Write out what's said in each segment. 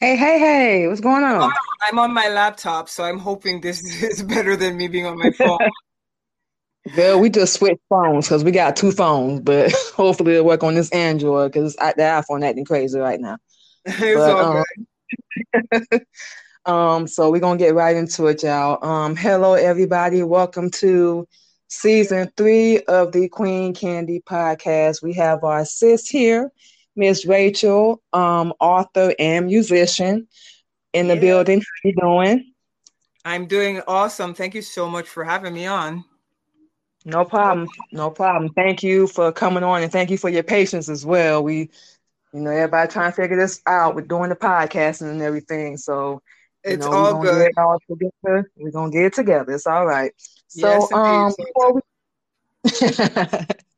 Hey, hey, hey, what's going on? I'm on my laptop, so I'm hoping this is better than me being on my phone. Girl, we just switched phones because we got two phones, but hopefully it'll work on this Android because the iPhone acting crazy right now. It's But all um, good. um, so we're gonna get right into it, y'all. Um, hello everybody, welcome to season three of the Queen Candy podcast. We have our sis here, Miss Rachel, um, author and musician in the Yeah, building. How you doing? I'm doing awesome. Thank you so much for having me on. No problem. No problem. Thank you for coming on and thank you for your patience as well. We, you know, everybody trying to figure this out with doing the podcasting and everything. So, you It's know, we're all get good. it all together. We're gonna get it together. It's all right. So, Yes, um, before we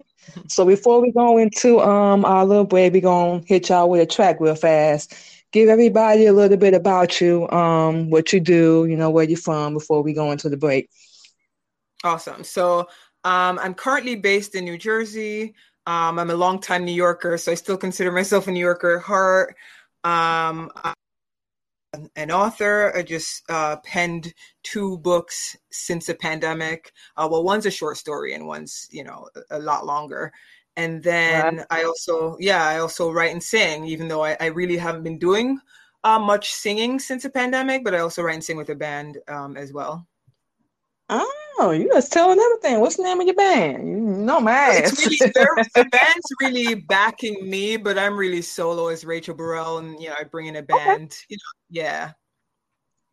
so before we go into um our little break, we're gonna hit y'all with a track real fast. Give everybody a little bit about you, um, what you do, you know, where you're from before we go into the break. awesome. So um, I'm currently based in New Jersey. Um, I'm a longtime New Yorker, so I still consider myself a New Yorker at heart. Um, an author. I just uh, penned two books since the pandemic. Uh, well, one's a short story and one's you know a, a lot longer. And then I also yeah I also write and sing, even though I, I really haven't been doing uh, much singing since the pandemic. But I also write and sing with a band um, as well. Oh, you just telling everything. What's the name of your band? You know my It's ass. really the band's really backing me, but I'm really solo as Rachel Burrell, and you know I bring in a Okay. band. You know, yeah.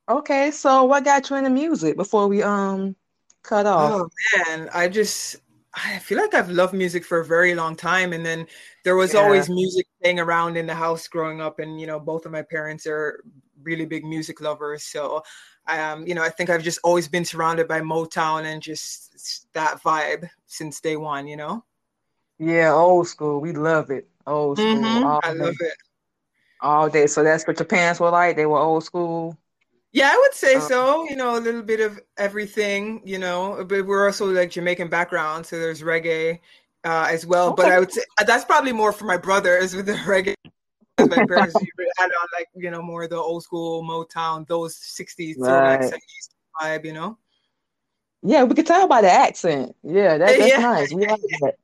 Okay, so what got you into music before we um cut off? Oh man, I just I feel like I've loved music for a very long time and then there was Yeah. always music playing around in the house growing up and you know both of my parents are really big music lovers so um you know I think I've just always been surrounded by Motown and just that vibe since day one, you know. Yeah, old school. We love it. Old school. Mhm. All I love it. All day. So that's what your parents were like. They were old school. Yeah, I would say Um, so. You know, a little bit of everything, you know, but we're also like Jamaican background, so there's reggae uh, as well. But. I would say uh, that's probably more for my brothers with the reggae because my parents had on like, you know, more of the old school Motown, those 60s throwback Right. 70s vibe, you know? Yeah, we could tell by the accent. Yeah, that that's Yeah. nice. We like that.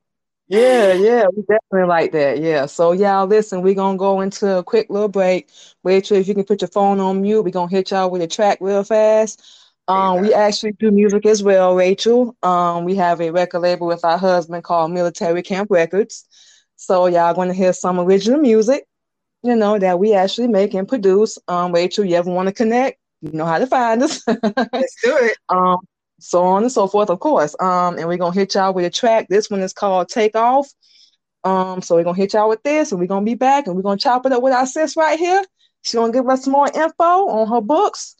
Yeah, yeah, we definitely like that. Yeah. So y'all listen, we're gonna go into a quick little break. Rachel, if you can put your phone on mute, we're gonna hit y'all with a track real fast. Um, we actually do music as well, Rachel. Um, we have a record label with our husband called Military Camp Records. So y'all gonna hear some original music, you know, that we actually make and produce. Um, Rachel, you ever want to connect? You know how to find us. Let's do it. Um, so on and so forth, of course. Um, and we're gonna hit y'all with a track. This one is called Take Off. Um, so we're gonna hit y'all with this, and we're gonna be back, and we're gonna chop it up with our sis right here. She's gonna give us some more info on her books,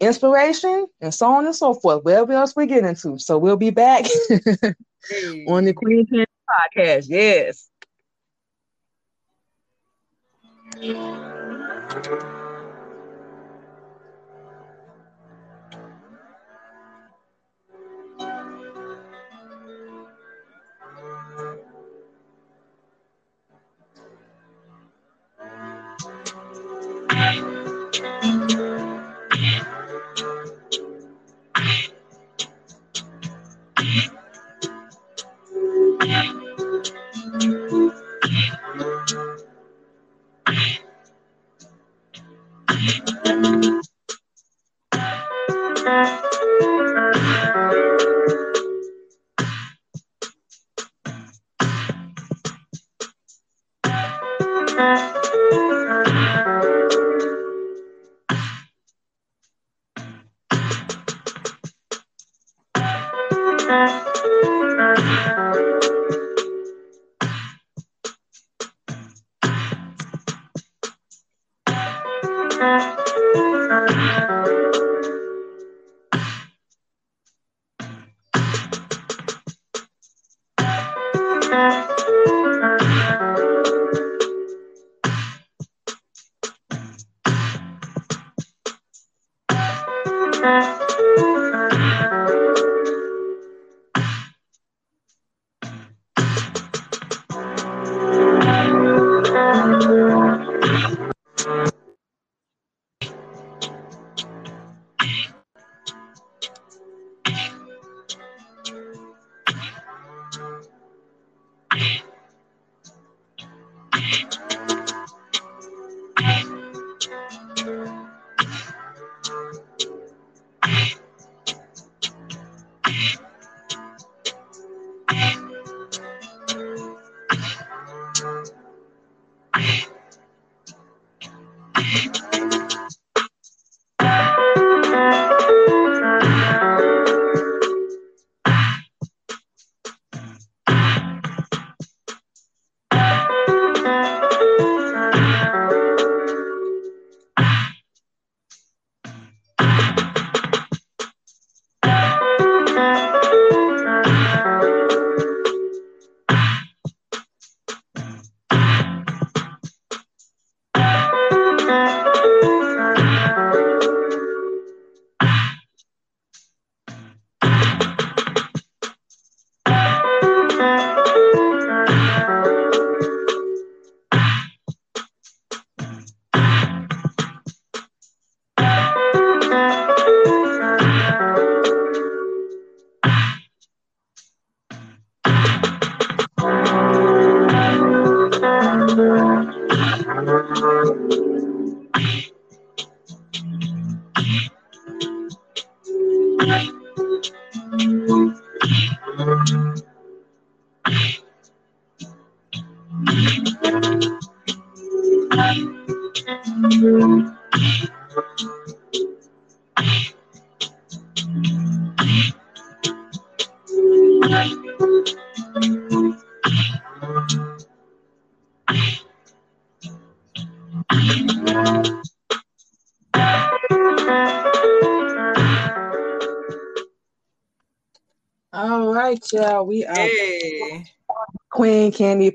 inspiration, and so on and so forth. Whatever else we get into. So we'll be back on the. Queen Candy podcast. Yes. All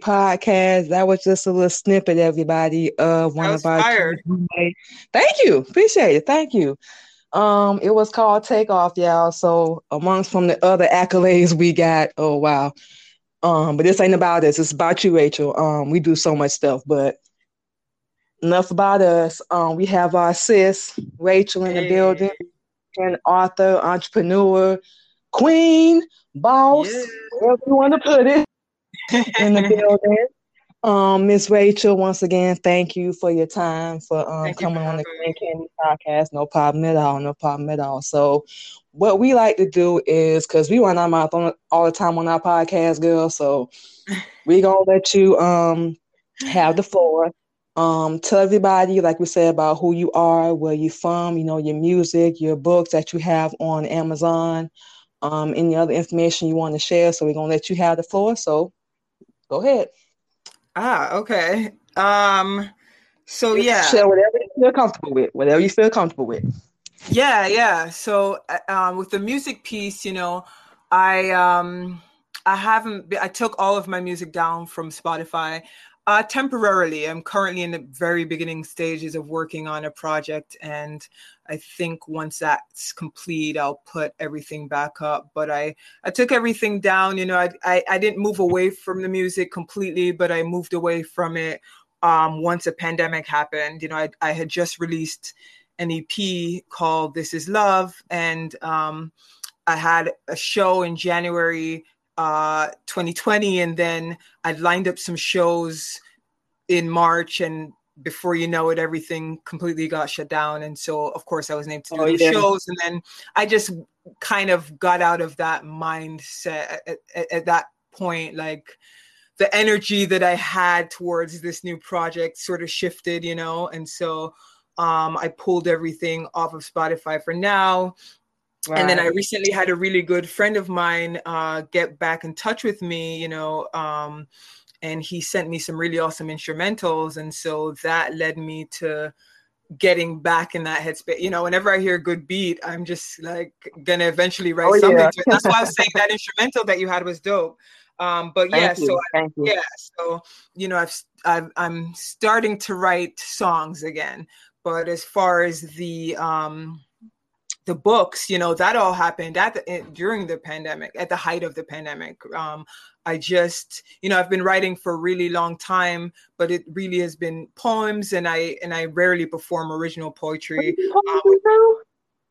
Podcast. That was just a little snippet, everybody, of one of our fire. tunes we made. Thank you. Appreciate it. Thank you. Um, it was called Takeoff, y'all. So amongst from the other accolades we got, oh wow. Um, but this ain't about us, it's about you, Rachel. Um, we do so much stuff, but enough about us. Um, we have our sis, Rachel in the building, Hey, and author, entrepreneur, queen, boss, yeah. wherever you want to put it in the building. Um, Miss Rachel, once again, thank you for your time for um coming on the me. Candy podcast. No problem at all. No problem at all. So, what we like to do is because we run our mouth on all the time on our podcast, girl. So we gonna let you um have the floor. Um, tell everybody, like we said, about who you are, where you from, you know, your music, your books that you have on Amazon, um, any other information you want to share. So we're gonna let you have the floor. So go ahead. Ah, okay. Um, so yeah, share whatever you feel comfortable with, whatever you feel comfortable with. yeah, yeah. So uh, um, with the music piece, you know, I um, I haven't. I took all of my music down from Spotify. Uh, temporarily, I'm currently in the very beginning stages of working on a project, and I think once that's complete, I'll put everything back up. But I, I took everything down. You know, I, I, I didn't move away from the music completely, but I moved away from it um, once a pandemic happened. You know, I, I had just released an EP called "This Is Love," and um, I had a show in January uh 2020 and then I'd lined up some shows in March and before you know it everything completely got shut down. And so of course I was named to do Oh yeah. shows. And then I just kind of got out of that mindset at, at, at that point like the energy that I had towards this new project sort of shifted you know? And so um I pulled everything off of Spotify for now and then I recently had a really good friend of mine uh, get back in touch with me, you know, um, and he sent me some really awesome instrumentals, and so that led me to getting back in that headspace. You know, whenever I hear a good beat, I'm just like gonna eventually write Oh something yeah. to it. That's why I was saying that instrumental that you had was dope. Um, but yeah, Thank so you. Thank you. yeah, so you know, I've, I've I'm starting to write songs again. But as far as the um, the books you know that all happened at the in- during the pandemic at the height of the pandemic. Um i just you know i've been writing for a really long time but it really has been poems and i and i rarely perform original poetry um,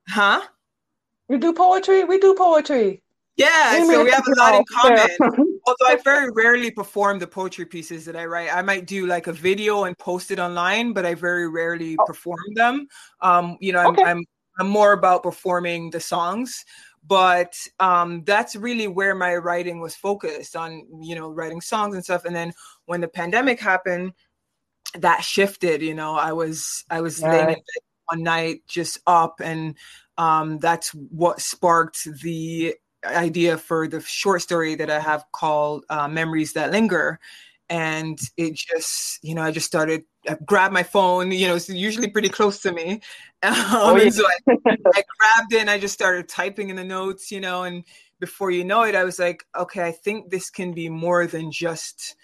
huh? We do poetry. We do poetry. yeah We so we have a lot in common. Although i very rarely perform the poetry pieces that i write. I might do like a video and post it online but i very rarely Oh, perform them. Um you know i'm okay. i'm i'm more about performing the songs but um that's really where my writing was focused on you know writing songs and stuff. And then when the pandemic happened that shifted you know i was i was laying in bed one night just up and um that's what sparked the idea for the short story that i have called uh, memories that linger. And it just you know i just started I grabbed my phone you know it's usually pretty close to me Oh um, yeah. so I, I grabbed it and i just started typing in the notes you know and before you know it i was like okay i think this can be more than just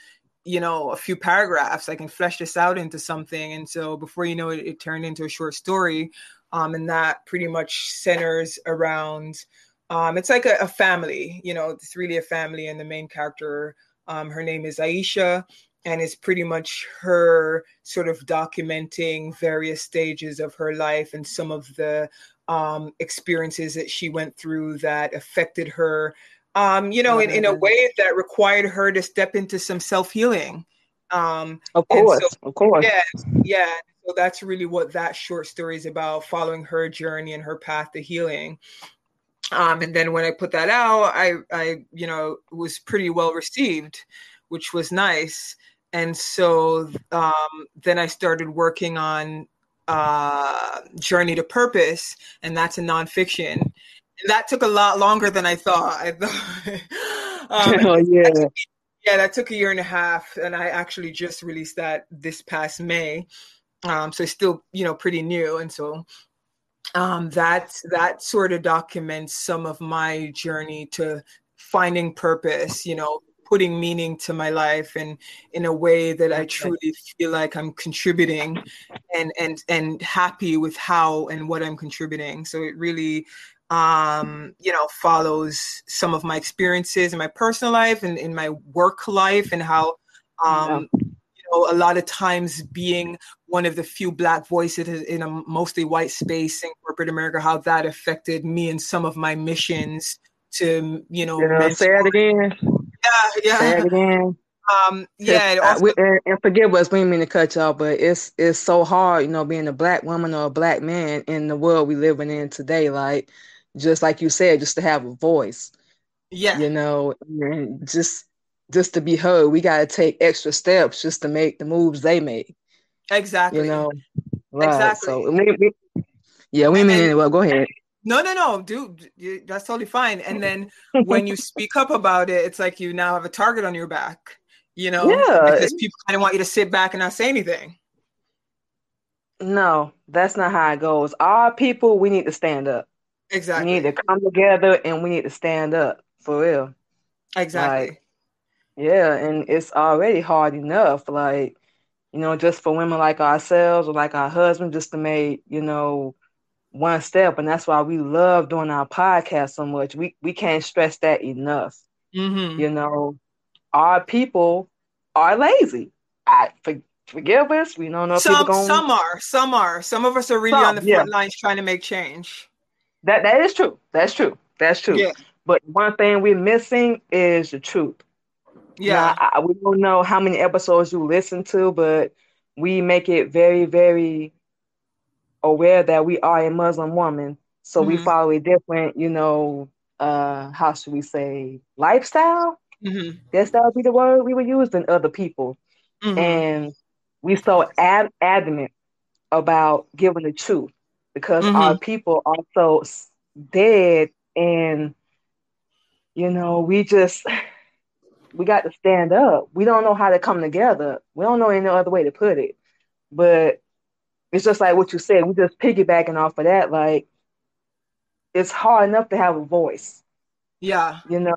you know a few paragraphs. I can flesh this out into something. And so before you know it it turned into a short story um, and that pretty much centers around um, it's like a, a family you know it's really a family. And the main character um, her name is aisha and it's pretty much her sort of documenting various stages of her life and some of the um, experiences that she went through that affected her um, you know, in, in a way that required her to step into some self healing. Um, Of and so, course. Of course. yeah, yeah. so that's really what that short story is about following her journey and her path to healing um, and then when i put that out i i you know was pretty well received which was nice and so um, then i started working on uh, journey to purpose and that's a nonfiction and that took a lot longer than i thought i thought um, oh yeah yeah, that took a year and a half, and I actually just released that this past May. Um, so it's still, you know, pretty new, and so um, that that sort of documents some of my journey to finding purpose. You know, putting meaning to my life and in a way that I truly feel like I'm contributing and and and happy with how and what I'm contributing. So it really um, you know, follows some of my experiences in my personal life and in my work life and how, um, yeah. you know, a lot of times being one of the few black voices in a mostly white space in corporate America, how that affected me and some of my missions to, you know, you say it again. Yeah, yeah. Say it again. Um, yeah, also- we, and, and, forgive us, we didn't mean to cut y'all, but it's it's so hard, you know, being a black woman or a black man in the world we living in today. Like, just like you said, just to have a voice. Yeah. You know, and just just to be heard, we gotta take extra steps just to make the moves they make. Exactly. You know. Right. Exactly. So we, we, yeah, we mean well, go ahead. No, no, no, dude, that's totally fine. And then when you speak up about it, it's like you now have a target on your back, you know, yeah. because people kind of want you to sit back and not say anything. No, that's not how it goes. Our people, we need to stand up. Exactly. We need to come together and we need to stand up for real. Exactly. Like, yeah, and it's already hard enough, like, you know, just for women like ourselves or like our husband, just to make, you know, one step. And that's why we love doing our podcast so much. We we can't stress that enough. Mm-hmm. You know, our people are lazy. I for, forgive us. We don't know some, going... some are, some are. Some of us are really some, on the front yeah. lines trying to make change. That that is true. That's true. That's true. Yeah. But one thing we're missing is the truth. Yeah. Now, I, we don't know how many episodes you listen to, but we make it very, very aware that we are a Muslim woman. So mm-hmm. we follow a different, you know, uh, how should we say, lifestyle? Mm-hmm. Guess that would be the word we would use than other people. Mm-hmm. And we so ad- adamant about giving the truth because mm-hmm. our people are so dead and you know we just we got to stand up we don't know how to come together we don't know any other way to put it but it's just like what you said we just piggybacking off of that like it's hard enough to have a voice yeah you know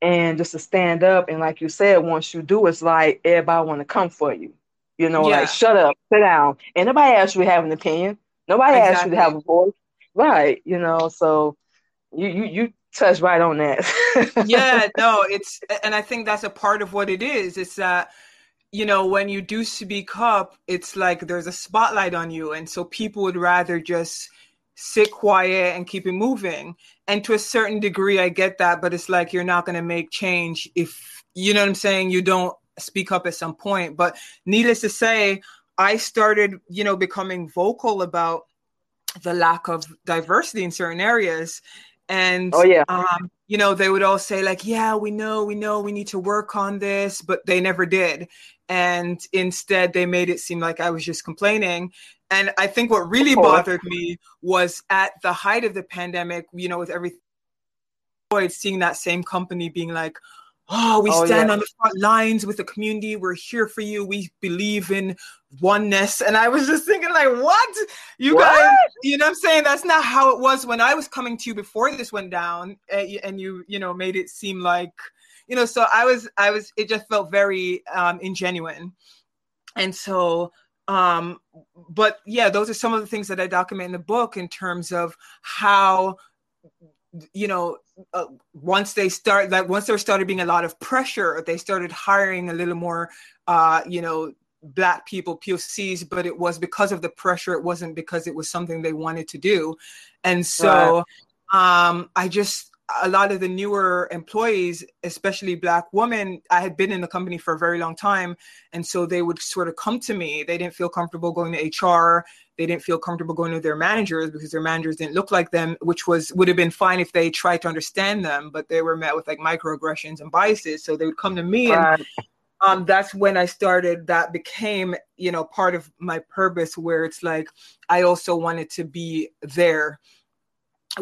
and just to stand up and like you said once you do it's like everybody want to come for you you know yeah. like shut up sit down and nobody asked you to have an opinion Nobody exactly. asked you to have a voice, right? You know, so you you you touch right on that. yeah, no, it's and I think that's a part of what it is. It's that you know when you do speak up, it's like there's a spotlight on you, and so people would rather just sit quiet and keep it moving. And to a certain degree, I get that, but it's like you're not going to make change if you know what I'm saying. You don't speak up at some point. But needless to say, I started, you know, becoming vocal about the lack of diversity in certain areas. And oh yeah, um, you know, they would all say like, "Yeah, we know, we know, we need to work on this," but they never did. And instead, they made it seem like I was just complaining. And I think what really bothered me was at the height of the pandemic, you know, with everything, seeing that same company being like, oh, we oh, stand yeah. on the front lines with the community. We're here for you. We believe in oneness. And I was just thinking, like, what? You what? guys, you know I'm saying? That's not how it was when I was coming to you before this went down. Eh, and you, you know, made it seem like, you know, so I was, I was, it just felt very um, ingenuine. And so, um, but yeah, those are some of the things that I document in the book in terms of how you know, uh, once they start, like once there started being a lot of pressure, they started hiring a little more, uh, you know, black people, POCs, but it was because of the pressure. It wasn't because it was something they wanted to do. And so, right. um, I just, a lot of the newer employees, especially black women, I had been in the company for a very long time. And so they would sort of come to me. They didn't feel comfortable going to HR. They didn't feel comfortable going to their managers because their managers didn't look like them, which was would have been fine if they tried to understand them, but they were met with like microaggressions and biases. So they would come to me right. and um, that's when I started. That became, you know, part of my purpose, where it's like I also wanted to be there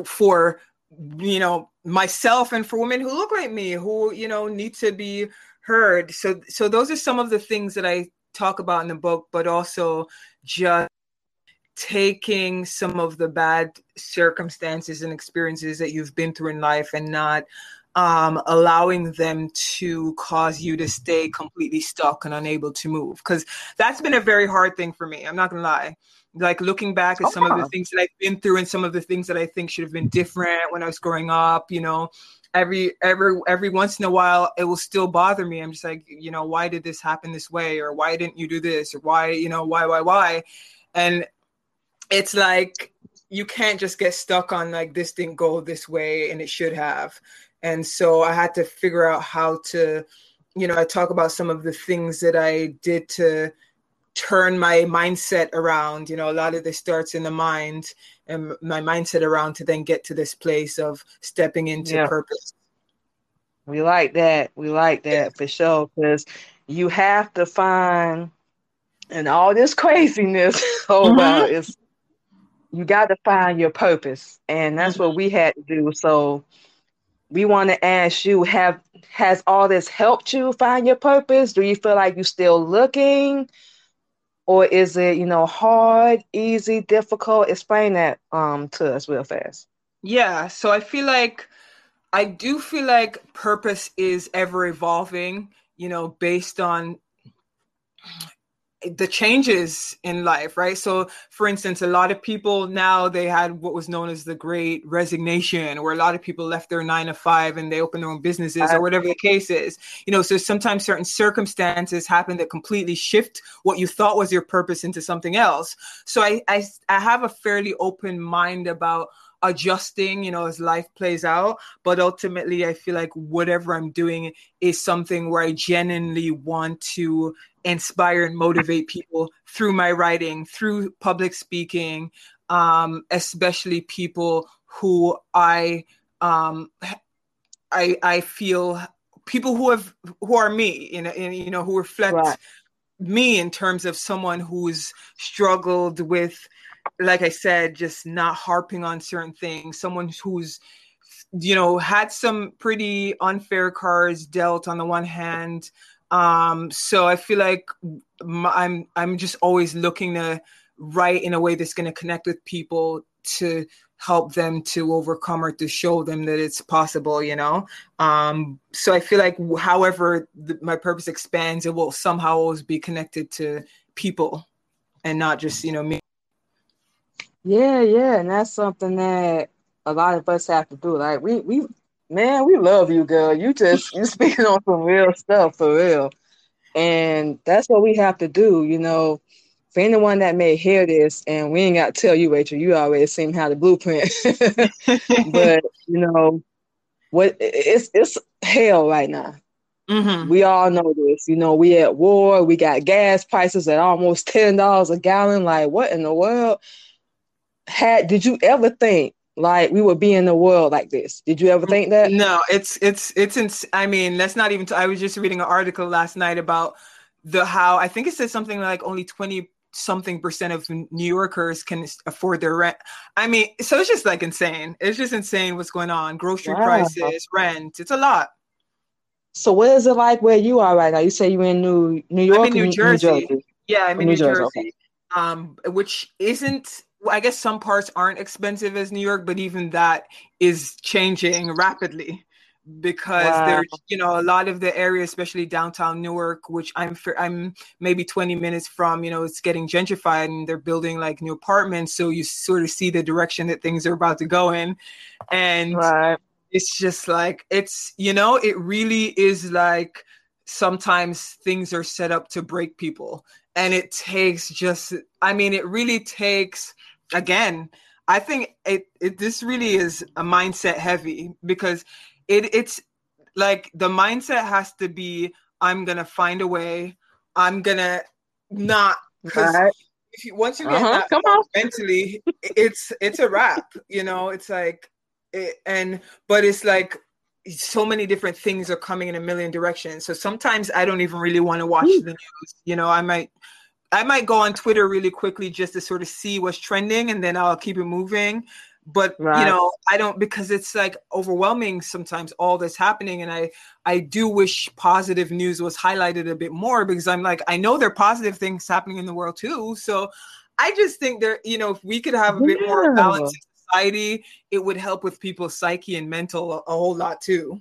for, you know, myself and for women who look like me, who you know need to be heard. So, so those are some of the things that I talk about in the book, but also just taking some of the bad circumstances and experiences that you've been through in life and not um, allowing them to cause you to stay completely stuck and unable to move. Because that's been a very hard thing for me. I'm not gonna lie. Like looking back at oh, some of the oh. things that I've been through and some of the things that I think should have been different when I was growing up, you know, every every every once in a while it will still bother me. I'm just like, you know, why did this happen this way? Or why didn't you do this? Or why, you know, why, why, why? And it's like you can't just get stuck on like this didn't go this way and it should have and so i had to figure out how to you know i talk about some of the things that i did to turn my mindset around you know a lot of this starts in the mind and my mindset around to then get to this place of stepping into yeah. purpose we like that we like that for sure because you have to find and all this craziness oh mm-hmm. is you got to find your purpose and that's mm-hmm. what we had to do so we want to ask you have has all this helped you find your purpose do you feel like you're still looking or is it you know hard easy difficult? Explain that um to us real fast. Yeah so i feel like i do feel like purpose is ever evolving you know based on the changes in life right? So for instance a lot of people now they had what was known as the great resignation where a lot of people left their nine to five and they opened their own businesses or whatever the case is. You know so sometimes certain circumstances happen that completely shift what you thought was your purpose into something else. So i i, I have a fairly open mind about adjusting, you know, as life plays out. But ultimately, I feel like whatever I'm doing is something where I genuinely want to inspire and motivate people through my writing, through public speaking, um, especially people who I um, I I feel people who have who are me, you know, and, you know, who reflect right. me in terms of someone who's struggled with, like I said, just not harping on certain things. Someone who's you know had some pretty unfair cards dealt on the one hand. Um, so I feel like I'm I'm just always looking to write in a way that's going to connect with people to help them to overcome or to show them that it's possible you know? Um so i feel like however the, my purpose expands it will somehow always be connected to people and not just you know me yeah yeah and that's something that a lot of us have to do like we we Man, we love you, girl. You just you speaking on some real stuff for real. And that's what we have to do, you know. For anyone that may hear this, and we ain't got to tell you, Rachel, you already seen how the blueprint. but you know, what it's it's hell right now. Mm-hmm. We all know this. You know, we at war. We got gas prices at almost ten dollars a gallon. Like, what in the world? Had did you ever think like we would be in the world like this. Did you ever think that? No, it's it's it's. Ins- I mean, let's not even. T- I was just reading an article last night about the how I think it says something like only twenty something percent of New Yorkers can afford their rent. I mean, so it's just like insane. It's just insane what's going on. Grocery wow. prices, rent. It's a lot. So what is it like where you are right now? You say you're in New New York. I'm in New Jersey. New Jersey. Yeah, I'm in New, New Jersey. Jersey. Okay. Um, which isn't I guess some parts aren't expensive as New York, but even that is changing rapidly because wow. there's you know a lot of the area especially downtown newark which i'm i'm maybe 20 minutes from you know it's getting gentrified and they're building like new apartments so you sort of see the direction that things are about to go in and right. it's just like it's you know it really is like sometimes things are set up to break people and it takes just i mean it really takes again I think it, it this really is a mindset heavy because it it's like the mindset has to be I'm gonna find a way. I'm gonna not because right. if you once you get uh-huh. that Come mentally, it's it's a wrap. You know, it's like it, and but it's like so many different things are coming in a million directions. So sometimes I don't even really want to watch Ooh. the news. You know, I might I might go on Twitter really quickly just to sort of see what's trending and then I'll keep it moving. But right. you know, I don't because it's like overwhelming sometimes all that's happening. And I I do wish positive news was highlighted a bit more because I'm like, I know there are positive things happening in the world too. So I just think there, you know, if we could have a bit yeah. more balance in society, it would help with people's psyche and mental a, a whole lot too.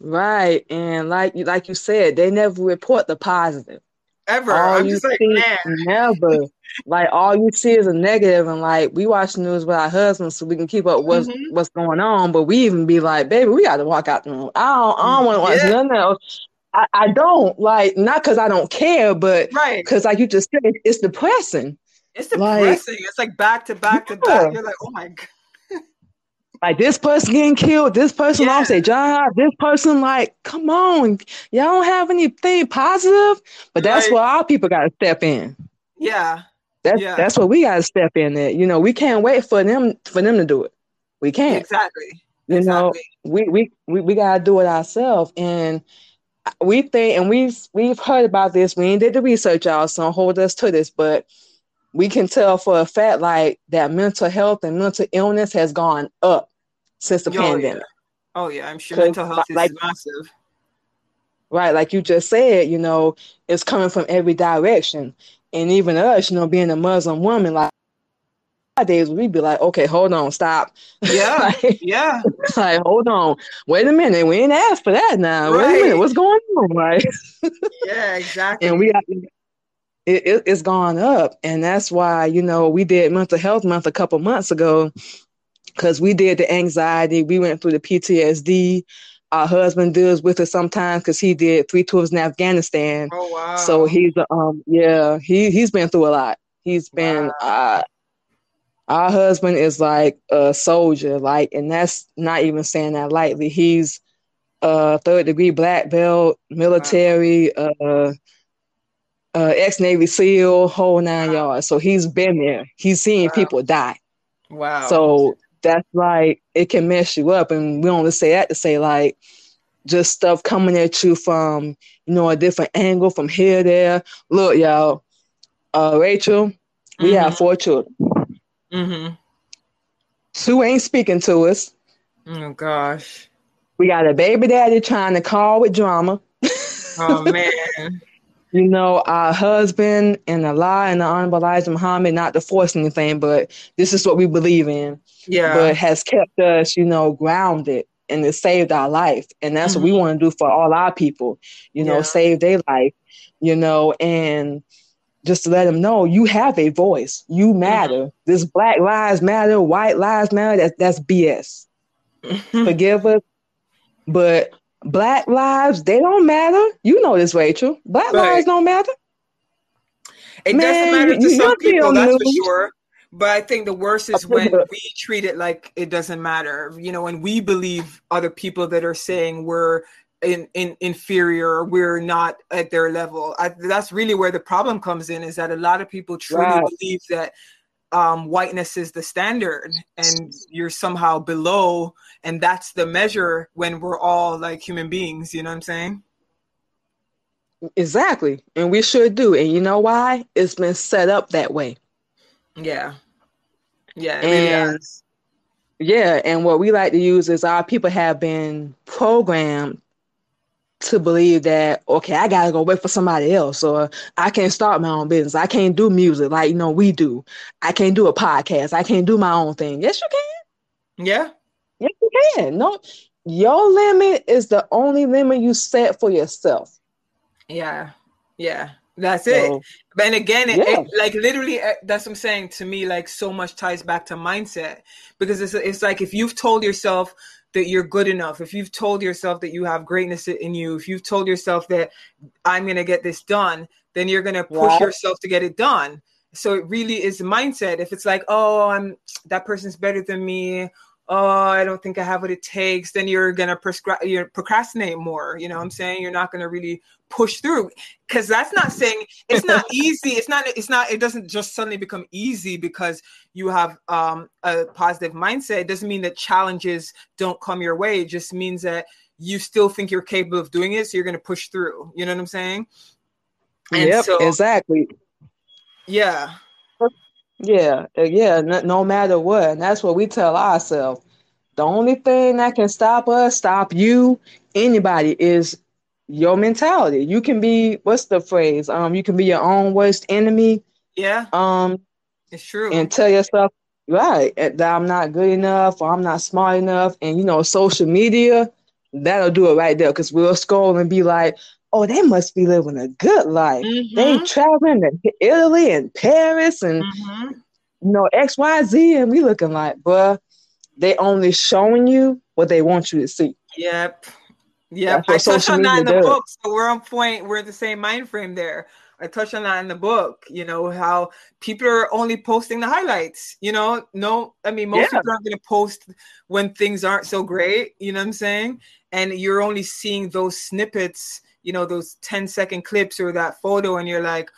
Right. And like like you said, they never report the positive ever. All I'm just like, man. Never. like all you see is a negative, and like we watch the news with our husbands so we can keep up what's mm-hmm. what's going on. But we even be like, baby, we got to walk out the room. I don't, I don't want to watch yeah. nothing else. I, I don't like not because I don't care, but right because like you just said, it's depressing. It's depressing. Like, it's like back to back to back. You're like, oh my god like this person getting killed, this person yeah. lost their job, this person like, come on, y'all don't have anything positive, but that's right. where our people got to step in. Yeah, that's yeah. that's what we got to step in at. You know, we can't wait for them for them to do it. We can't exactly. You exactly. know, we we we, we got to do it ourselves, and we think, and we've we've heard about this. We ain't did the research, y'all, so hold us to this, but we can tell for a fact like that mental health and mental illness has gone up since the oh, pandemic. Yeah. Oh yeah, I'm sure mental health like, is massive. Right, like you just said, you know, it's coming from every direction. And even us, you know, being a Muslim woman, like nowadays we'd be like, okay, hold on, stop. Yeah. like, yeah. Like, hold on. Wait a minute. We ain't asked for that now. Right. Wait a minute. What's going on? Right. yeah, exactly. and we it, it, it's gone up. And that's why, you know, we did mental health month a couple months ago because we did the anxiety, we went through the PTSD. Our husband deals with it sometimes because he did three tours in Afghanistan. Oh wow! So he's um yeah he he's been through a lot. He's been wow. uh, our husband is like a soldier, like, and that's not even saying that lightly. He's a third degree black belt, military, wow. uh, uh, ex Navy SEAL, whole nine wow. yards. So he's been there. He's seen wow. people die. Wow. So that's like it can mess you up. And we only say that to say like just stuff coming at you from, you know, a different angle from here, there. Look, y'all, uh, Rachel, we mm-hmm. have four children. Mm-hmm. Two ain't speaking to us. Oh gosh. We got a baby daddy trying to call with drama. Oh man. you know, our husband and Allah and the Honorable Elijah Muhammad, not to force anything, but this is what we believe in. Yeah. But has kept us, you know, grounded and it saved our life. And that's mm-hmm. what we mm-hmm. want to do for all our people, you know, yeah. save their life, you know, and just to let them know you have a voice. You matter. Mm-hmm. This black lives matter, white lives matter. That, that's BS. Forgive us. But black lives, they don't matter. You know this, Rachel. Black right. lives don't matter. It Man, doesn't matter to some people, that's for sure. But I think the worst is when we treat it like it doesn't matter. You know, when we believe other people that are saying we're in, in inferior, we're not at their level. I, that's really where the problem comes in. Is that a lot of people truly right. believe that um, whiteness is the standard and you're somehow below and that's the measure when we're all like human beings you know what i'm saying? Exactly. And we should do. And you know why? It's been set up that way. Yeah. Yeah and really yeah and what we like to use is our people have been programmed to believe that okay i gotta go wait for somebody else or i can't start my own business. I can't do music like you know we do. I can't do a podcast. I can't do my own thing. Yes you can. Yeah yes you can no your limit is the only limit you set for yourself yeah yeah that's so, it and again it, yeah. it, like literally uh, that's what i'm saying to me like so much ties back to mindset because it's, it's like if you've told yourself that you're good enough, if you've told yourself that you have greatness in you, if you've told yourself that I'm to get this done, then you're to push yourself to get it done. so it really is mindset. If it's like, oh, I'm that person's better than me, oh, I don't think I have what it takes, then you're gonna prescribe you procrastinate more. You know what I'm saying? You're not gonna really push through. Cause that's not saying it's not easy. It's not, it's not, it doesn't just suddenly become easy because you have um a positive mindset. It doesn't mean that challenges don't come your way. It just means that you still think you're capable of doing it, so you're gonna push through. You know what I'm saying? And yep, so, exactly. Yeah. Yeah, uh, yeah, no, no matter what. And that's what we tell ourselves. The only thing that can stop us, stop you, anybody, is your mentality. You can be what's the phrase? Um, you can be your own worst enemy. Yeah. Um, it's true. And tell yourself, right, that I'm not good enough or I'm not smart enough. And you know, social media, that'll do it right there because we'll scroll and be like, oh, they must be living a good life. Mm-hmm. They traveling to Italy and Paris and mm-hmm. you know X Y Z, and we looking like, but they only showing you what they want you to see. Yep. Yep. I touched on that in the does. book, so we're on point. We're the same mind frame there. I touched on that in the book. You know how people are only posting the highlights. You know, no, I mean most yeah. people aren't going to post when things aren't so great. You know what I'm saying? And you're only seeing those snippets you know those 10 second clips or that photo and you're like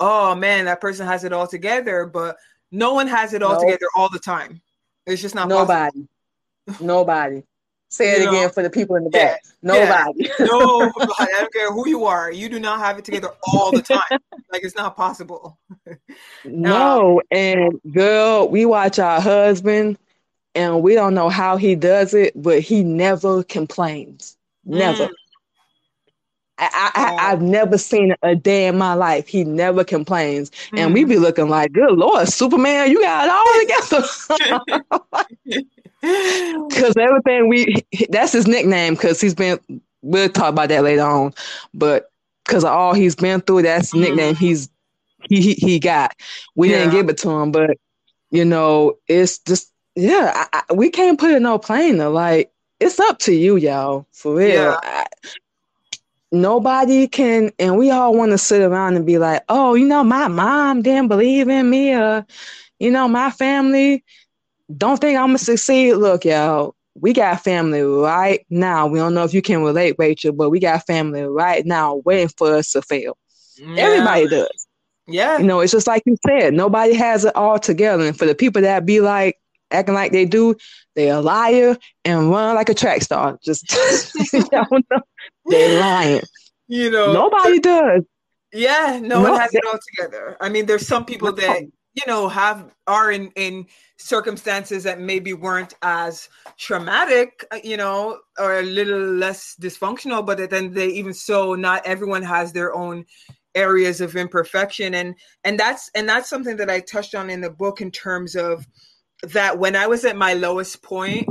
oh man that person has it all together but no one has it all nope. together all the time. It's just not nobody possible. nobody. Say it you again know? for the people in the back. Nobody. Yeah. nobody. I don't care who you are. You do not have it together all the time. Like it's not possible. No. Um, and girl we watch our husband and we don't know how he does it but he never complains. Never. Mm. I, I, have never seen a day in my life. He never complains. Mm-hmm. And we be looking like, good Lord, Superman, you got it all together. Because everything we, that's his nickname because he's been, we'll talk about that later on. But because of all he's been through, that's the nickname mm-hmm. he's, he, he, he got. We yeah. didn't give it to him, but, you know, it's just, yeah, I, I, we can't put it no plainer. Like, it's up to you, y'all, for real. Yeah nobody can and we all want to sit around and be like oh you know my mom didn't believe in me or you know my family don't think i'm gonna succeed. Look y'all we got family right now. We don't know if you can relate rachel but we got family right now waiting for us to fail. Yeah. everybody does. Yeah. You know it's just like you said nobody has it all together. And for the people that be like acting like they do they a liar and run like a track star. Just they're lying. You know, nobody does. Yeah, no, no one has it all together. I mean, there's some people that you know have are in in circumstances that maybe weren't as traumatic, uh, you know, or a little less dysfunctional, but then they even so, not everyone has their own areas of imperfection and and that's and that's something that I touched on in the book in terms of that when I was at my lowest point,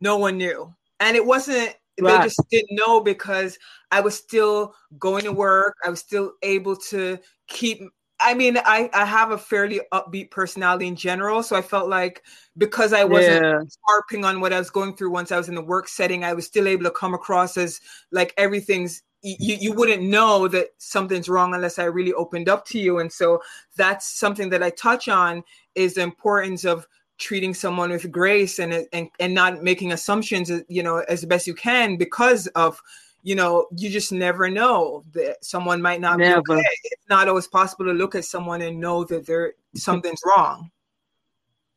no one knew. And it wasn't Right. They just didn't know because I was still going to work. I was still able to keep. I mean, I, I have a fairly upbeat personality in general. So I felt like because I wasn't yeah. harping on what I was going through once I was in the work setting, I was still able to come across as like everything's you, you wouldn't know that something's wrong unless I really opened up to you. And so that's something that I touch on is the importance of treating someone with grace and and and not making assumptions you know as best you can because of you know you just never know that someone might not never. be okay. It's not always possible to look at someone and know that there something's wrong.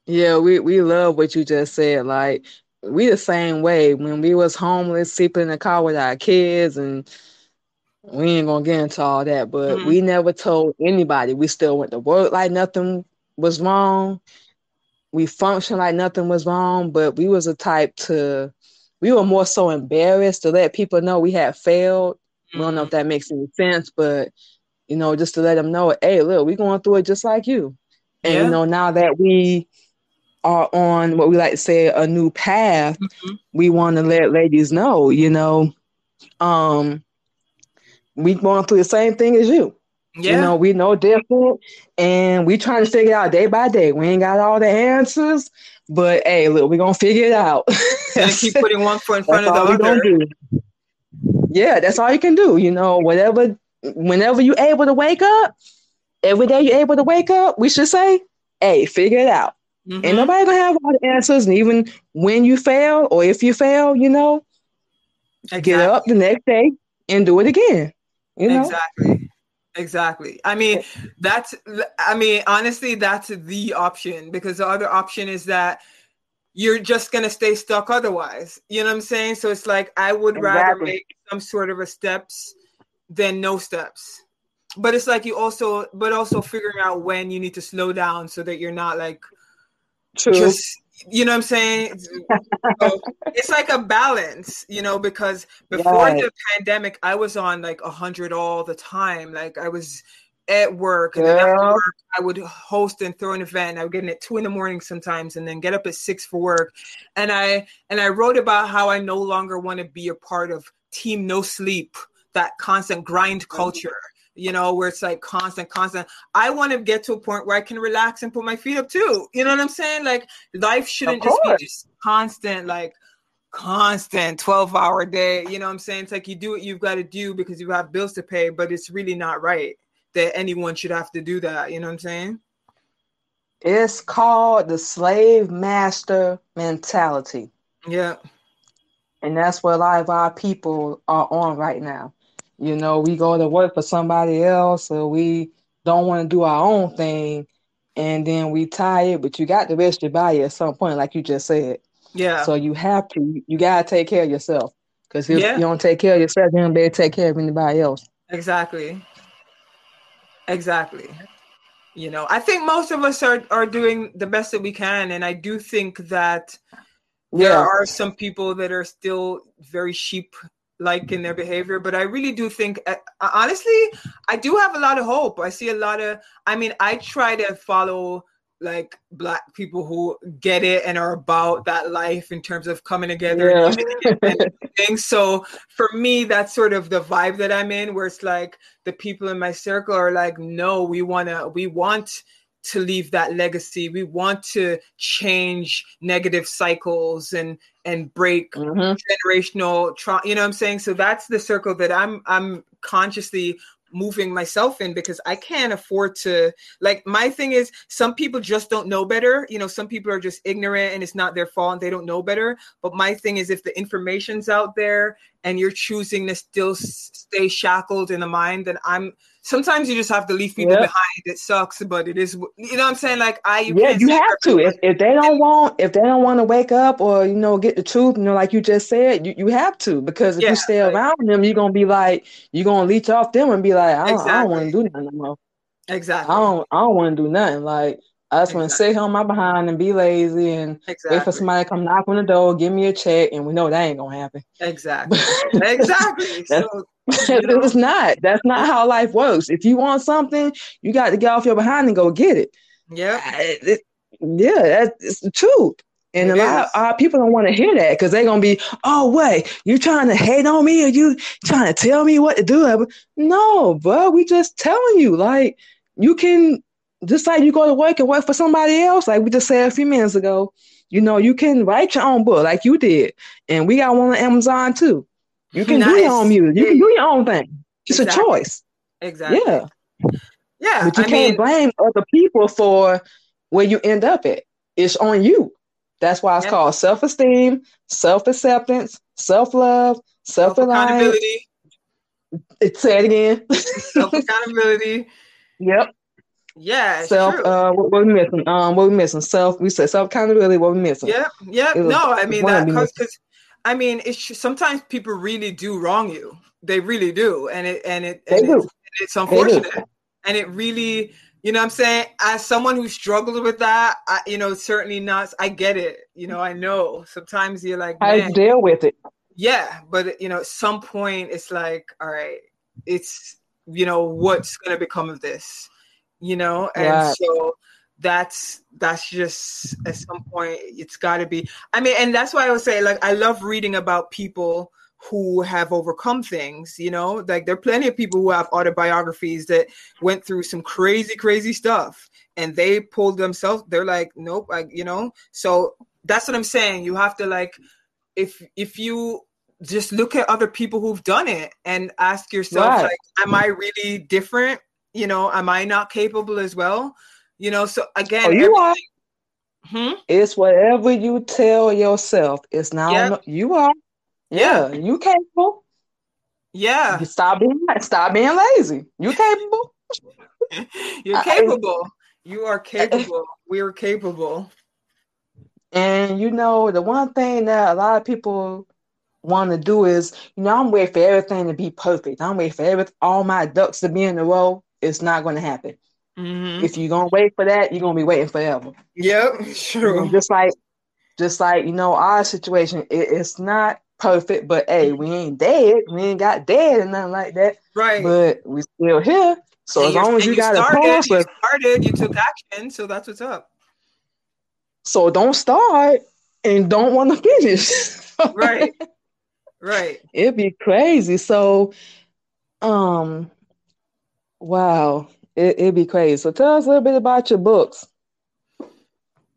Yeah we we love what you just said. Like we the same way. When we was homeless sleeping in the car with our kids and we ain't gonna get into all that but mm-hmm. we never told anybody. We still went to work like nothing was wrong we functioned like nothing was wrong, but we was a type to we were more so embarrassed to let people know we had failed. We don't know if mm-hmm. that makes any sense, but you know, just to let them know, hey, look, we going through it just like you. And yeah. you know, now that we are on what we like to say a new path, mm-hmm. we want to let ladies know, you know, um, we going through the same thing as you. Yeah. You know, we know different and we trying to figure it out day by day. We ain't got all the answers, but hey, look, we're gonna figure it out. and keep putting one foot in front of the other. Yeah, that's all you can do. You know, whatever whenever you able to wake up, every day you're able to wake up, we should say, hey, figure it out. Mm-hmm. Ain't nobody gonna have all the answers. And even when you fail or if you fail, you know, exactly. get up the next day and do it again. You know? Exactly. Exactly. I mean, that's, I mean, honestly, that's the option because the other option is that you're just going to stay stuck otherwise. You know what I'm saying? So it's like, I would exactly. rather make some sort of a steps than no steps. But it's like you also, but also figuring out when you need to slow down so that you're not like, True. just you know what I'm saying? so it's like a balance, you know, because before the pandemic, I was on like a hundred all the time. Like I was at work and then after work, I would host and throw an event. I would get in at two in the morning sometimes and then get up at six for work. And I and I wrote about how I no longer want to be a part of team no sleep, that constant grind culture you know, where it's like constant, constant. I want to get to a point where I can relax and put my feet up too. You know what I'm saying? Like life shouldn't just be just constant, like constant 12 hour day. You know what I'm saying? It's like you do what you've got to do because you have bills to pay, but it's really not right that anyone should have to do that. You know what I'm saying? It's called the slave master mentality. Yeah. And that's what a lot of our people are on right now. You know, we go to work for somebody else, or we don't want to do our own thing, and then we tired. But you got to rest your body at some point, like you just said. Yeah. So you have to. You gotta take care of yourself, because if yeah. you don't take care of yourself, you don't better take care of anybody else. Exactly. Exactly. You know, I think most of us are are doing the best that we can, and I do think that there yeah. are some people that are still very sheep like in their behavior but i really do think uh, honestly i do have a lot of hope i see a lot of i mean i try to follow like black people who get it and are about that life in terms of coming together yeah. and things so for me that's sort of the vibe that i'm in where it's like the people in my circle are like no we want to we want to leave that legacy. We want to change negative cycles and and break mm-hmm. generational trauma. You know what I'm saying? So that's the circle that I'm I'm consciously moving myself in because I can't afford to like my thing is some people just don't know better. You know, some people are just ignorant and it's not their fault and they don't know better. But my thing is if the information's out there and you're choosing to still stay shackled in the mind, then I'm sometimes you just have to leave people yep. behind. It sucks, but it is. You know what I'm saying? Like I, you yeah, you have to. If, if they don't want, if they don't want to wake up or you know get the truth, you know, like you just said, you, you have to because if yeah, you stay like, around them, you're gonna be like you're gonna leech off them and be like, I don't, exactly. don't want to do nothing no more. Exactly. I don't. I don't want to do nothing. Like I just exactly. want to sit on my behind and be lazy and exactly. wait for somebody to come knock on the door, give me a check, and we know that ain't gonna happen. Exactly. exactly. so it's not. That's not how life works. If you want something, you got to get off your behind and go get it. Yeah. It, yeah, that's the truth. And it a lot of our people don't want to hear that because they're gonna be, oh wait, you trying to hate on me or you trying to tell me what to do? No, bro, we just telling you, like, you can just like you go to work and work for somebody else, like we just said a few minutes ago, you know, you can write your own book like you did. And we got one on Amazon too. You can nice. do your own music. You can do your own thing. It's exactly. a choice. Exactly. Yeah. Yeah. But you I can't mean, blame other people for where you end up at. It's on you. That's why it's yeah. called self esteem, self acceptance, self love, self accountability. Say it again. self accountability. Yep. Yeah. Self. True. Uh, what, what we missing? Um, what we missing? Self. We said self accountability. What we missing? Yeah. Yeah. no, I mean that because I mean, it's sometimes people really do wrong you. They really do, and it and it and it's, it's, unfortunate, and it really, you know, I'm saying, as someone who struggled with that, I, you know, certainly not. I get it. You know, I know sometimes you're like, I deal with it. Yeah, but you know, at some point, it's like, all right, it's you know, what's going to become of this, you know, and yeah. so that's that's just at some point it's got to be i mean and that's why i would say like i love reading about people who have overcome things you know like there are plenty of people who have autobiographies that went through some crazy crazy stuff and they pulled themselves they're like nope I, you know so that's what i'm saying you have to like if if you just look at other people who've done it and ask yourself right. like am i really different You know, am I not capable as well? You know, so again, oh, you are. Hmm? It's whatever you tell yourself. It's not yep. you are. Yeah, yeah, you capable. Yeah. You stop being stop being lazy. You capable. You're capable. I, you are capable. we are capable. And you know, the one thing that a lot of people want to do is, you know, I'm waiting for everything to be perfect. I'm waiting for every, all my ducks to be in a row. It's not going to happen. Mm-hmm. If you're gonna wait for that, you're gonna be waiting forever. Yep, sure. You just like, just like you know, our situation, it, it's not perfect, but hey, we ain't dead. We ain't got dead and nothing like that. Right. But we still here. So and as long as you, you got started, a you started, you took action. So that's what's up. So don't start and don't want to finish. right. Right. It'd be crazy. So, um, wow, it, it'd be crazy. So tell us a little bit about your books.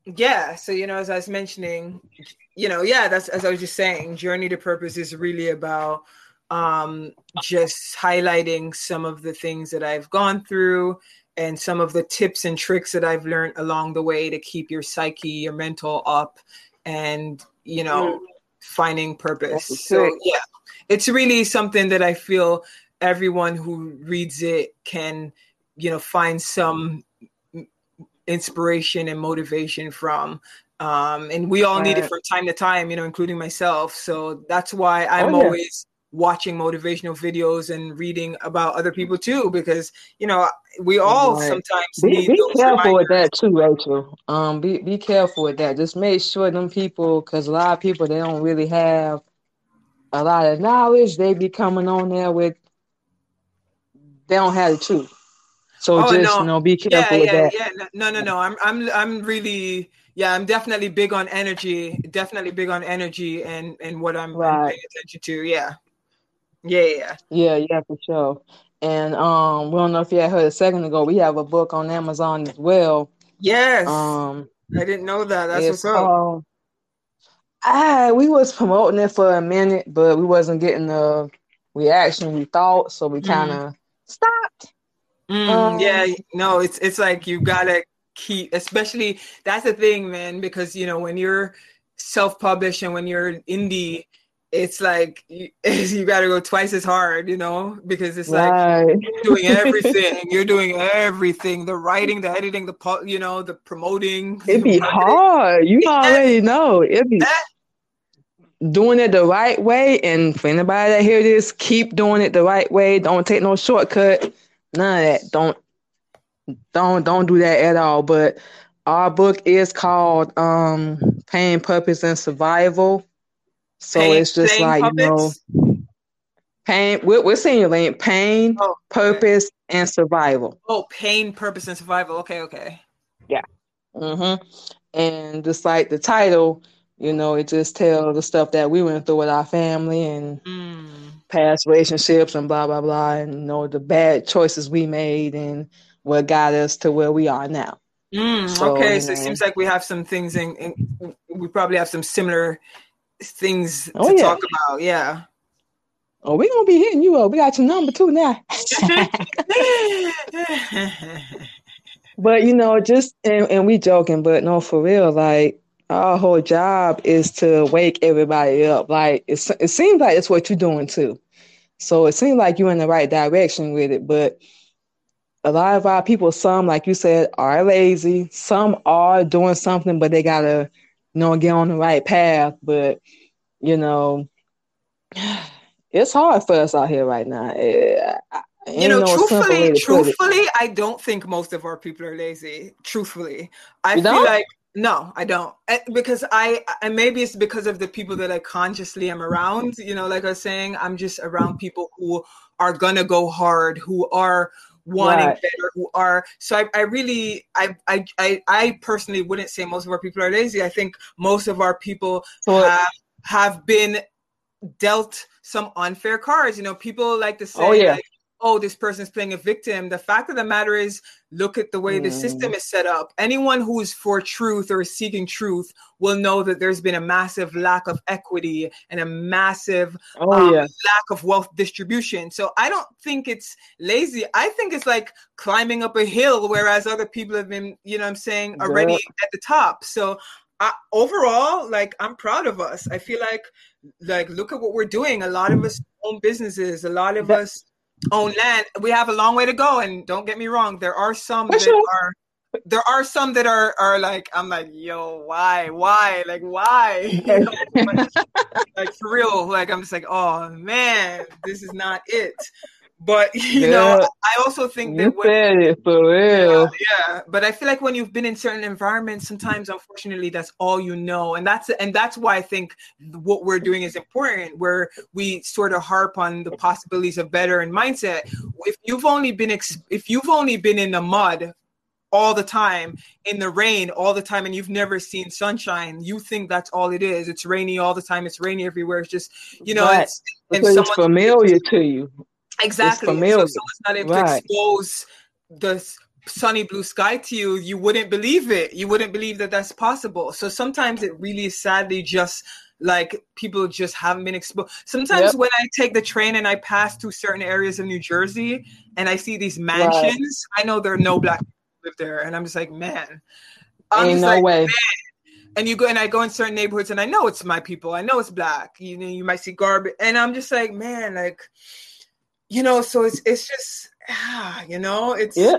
Yeah. So, you know, as I was mentioning, you know, yeah, that's as I was just saying, Journey to Purpose is really about um, just highlighting some of the things that I've gone through and some of the tips and tricks that I've learned along the way to keep your psyche, your mental up, and you know, mm. finding purpose. So yeah, it's really something that I feel everyone who reads it can, you know, find some inspiration and motivation from. Um, and we all need it from time to time, you know, including myself. So that's why I'm oh, yeah. always watching motivational videos and reading about other people too because you know we all right. sometimes be, be careful reminders. with that too rachel um be, be careful with that just make sure them people because a lot of people they don't really have a lot of knowledge they be coming on there with they don't have the truth so oh, just no. you know be careful yeah, with yeah, that yeah no no no i'm i'm i'm really yeah, I'm definitely big on energy. Definitely big on energy and and what I'm, right. I'm paying attention to. Yeah. Yeah. Yeah, yeah, yeah, for sure. And um, we don't know if you had heard a second ago. We have a book on Amazon as well. Yes. Um, I didn't know that. That's what's up. I we was promoting it for a minute, but we wasn't getting the reaction we thought, so we kind of mm. stopped. Mm, um, yeah, no, it's it's like you gotta keep, especially that's the thing, man, because you know when you're self-published and when you're indie it's like you, you got to go twice as hard, you know, because it's right. like doing everything. You're doing everything: the writing, the editing, the you know, the promoting. It'd be hard. You already know. It'd be that, doing it the right way. And for anybody that hear this, keep doing it the right way. Don't take no shortcut. None of that. Don't don't don't do that at all. But our book is called um Pain, Purpose, and Survival so pain, it's just like puppets? you know, pain. We're, we're saying lane pain, oh, purpose, okay. and survival. Oh, pain, purpose, and survival. Okay, okay. Yeah. Mm-hmm. And just like the title, you know, it just tells the stuff that we went through with our family and mm. Past relationships and blah blah blah, and you know the bad choices we made and what got us to where we are now. Mm, so, okay, so know, it seems like we have some things in, in, we probably have some similar things oh, to yeah. talk about. Yeah. Oh, we're gonna be hitting you up. We got your number too now. but you know, just and, and we joking, but no, for real, like our whole job is to wake everybody up. Like it, it seems like it's what you're doing too. So it seems like you're in the right direction with it. But a lot of our people, some like you said, are lazy. Some are doing something, but they gotta you know, get on the right path. But you know, it's hard for us out here right now. Eh, you know, no truthfully, truthfully, I don't think most of our people are lazy. Truthfully, I you feel don't? like no, I don't, eh, because I and maybe it's because of the people that I consciously am around. You know, like I was saying, I'm just around people who are gonna go hard, who are wanting right. better who are so I, I really I, I i i personally wouldn't say most of our people are lazy i think most of our people so, have have been dealt some unfair cards you know people like to say oh, yeah. Like, oh, this person's playing a victim. The fact of the matter is, look at the way mm. the system mm. is set up. Anyone who's for truth or is seeking truth will know that there's been a massive lack of equity and a massive oh, um, yeah. lack of wealth distribution. So I don't think it's lazy. I think it's like climbing up a hill, whereas other people have been, you know I'm saying, already yeah. at the top. So I, overall, like I'm proud of us. I feel like, like look at what we're doing. A lot of us own businesses. A lot of us own land. We have a long way to go, and don't get me wrong, there are some that sure. are there are some that are are like I'm like yo why why like why you know? like for real like I'm just like oh man this is not it but you yeah. know, I also think that you when, said it for real. Yeah, but I feel like when you've been in certain environments, sometimes unfortunately that's all you know, and that's and that's why I think what we're doing is important. Where we sort of harp on the possibilities of better and mindset. If you've only been ex- if you've only been in the mud all the time in the rain all the time and you've never seen sunshine you think that's all it is it's rainy all the time it's rainy everywhere it's just you know right. it's, it's familiar to you Exactly. So someone's not able right. to expose the sunny blue sky to you, you wouldn't believe it. You wouldn't believe that that's possible. So sometimes it really is sadly just like people just haven't been exposed. Sometimes yep. when I take the train and I pass through certain areas of New Jersey and I see these mansions, right. I know there are no black people live there, and I'm just like, man, I'm Ain't no like, way. Man. And you go and I go in certain neighborhoods and I know it's my people. I know it's black. You know, you might see garbage, and I'm just like, man, like you know, so it's it's just ah, you know, it's yeah.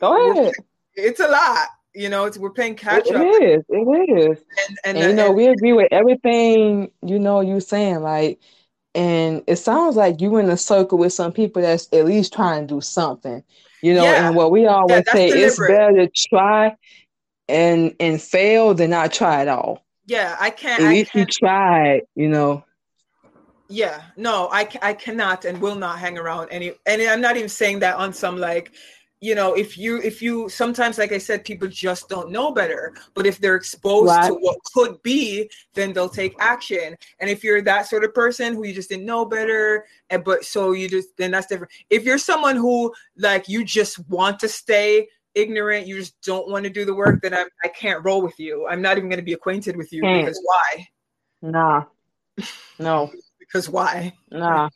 Go ahead. It's a lot. You know, it's we're playing catch it up. It is. It is. And, and, and you know, and, we agree with everything you know you're saying. Like, and it sounds like you in a circle with some people that's at least trying to do something. You know, yeah. and what we always yeah, say, deliberate. it's better to try and and fail than not try at all. Yeah, I can't. At I least can't. you tried. You know yeah no i i cannot and will not hang around any and i'm not even saying that on some like you know if you if you sometimes like i said people just don't know better but if they're exposed right. to what could be then they'll take action. And if you're that sort of person who you just didn't know better and but so you just then that's different. If you're someone who like you just want to stay ignorant you just don't want to do the work then I'm, i can't roll with you. I'm not even going to be acquainted with you Can't. because why? Nah. No because why? Nah.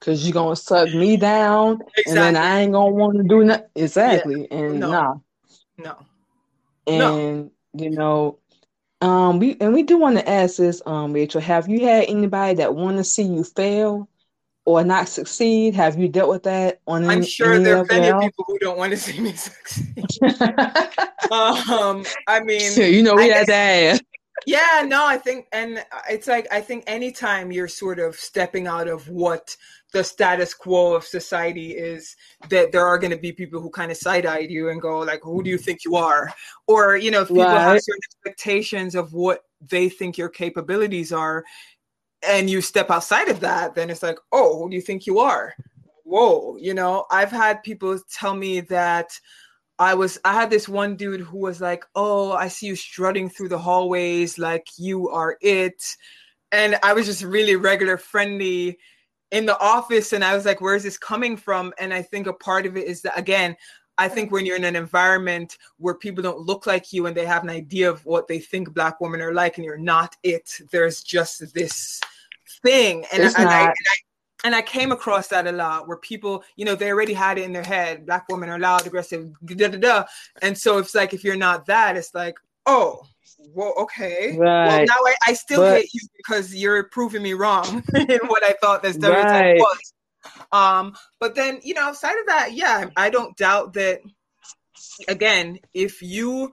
Cause you're gonna suck me down, exactly. and then I ain't gonna want to do nothing. Exactly, yeah. and no. nah, no, and no. you know, um, we and we do want to ask this, um, Rachel. Have you had anybody that want to see you fail or not succeed? Have you dealt with that on? I'm sure there are plenty of people who don't want to see me succeed. um, I mean, you know, we I had to ask yeah no i think and uh, it's like i think anytime you're sort of stepping out of what the status quo of society is that there are going to be people who kind of side-eye you and go like who do you think you are or you know if people right. have certain expectations of what they think your capabilities are and you step outside of that then it's like oh who do you think you are whoa you know i've had people tell me that I was I had this one dude who was like, "Oh, I see you strutting through the hallways like you are it." And I was just really regular friendly in the office and I was like, "Where's this coming from?" And I think a part of it is that again, I think when you're in an environment where people don't look like you and they have an idea of what they think black women are like and you're not it, there's just this thing. And, and, I, and I, and I came across that a lot where people, you know, they already had it in their head. Black women are loud, aggressive, da da da. And so it's like if you're not that, it's like, oh, well, okay. Right. Well, now I, I still but, hate you because you're proving me wrong in what I thought that stereotype right. was. Um, but then, you know, outside of that, yeah, I don't doubt that. Again, if you,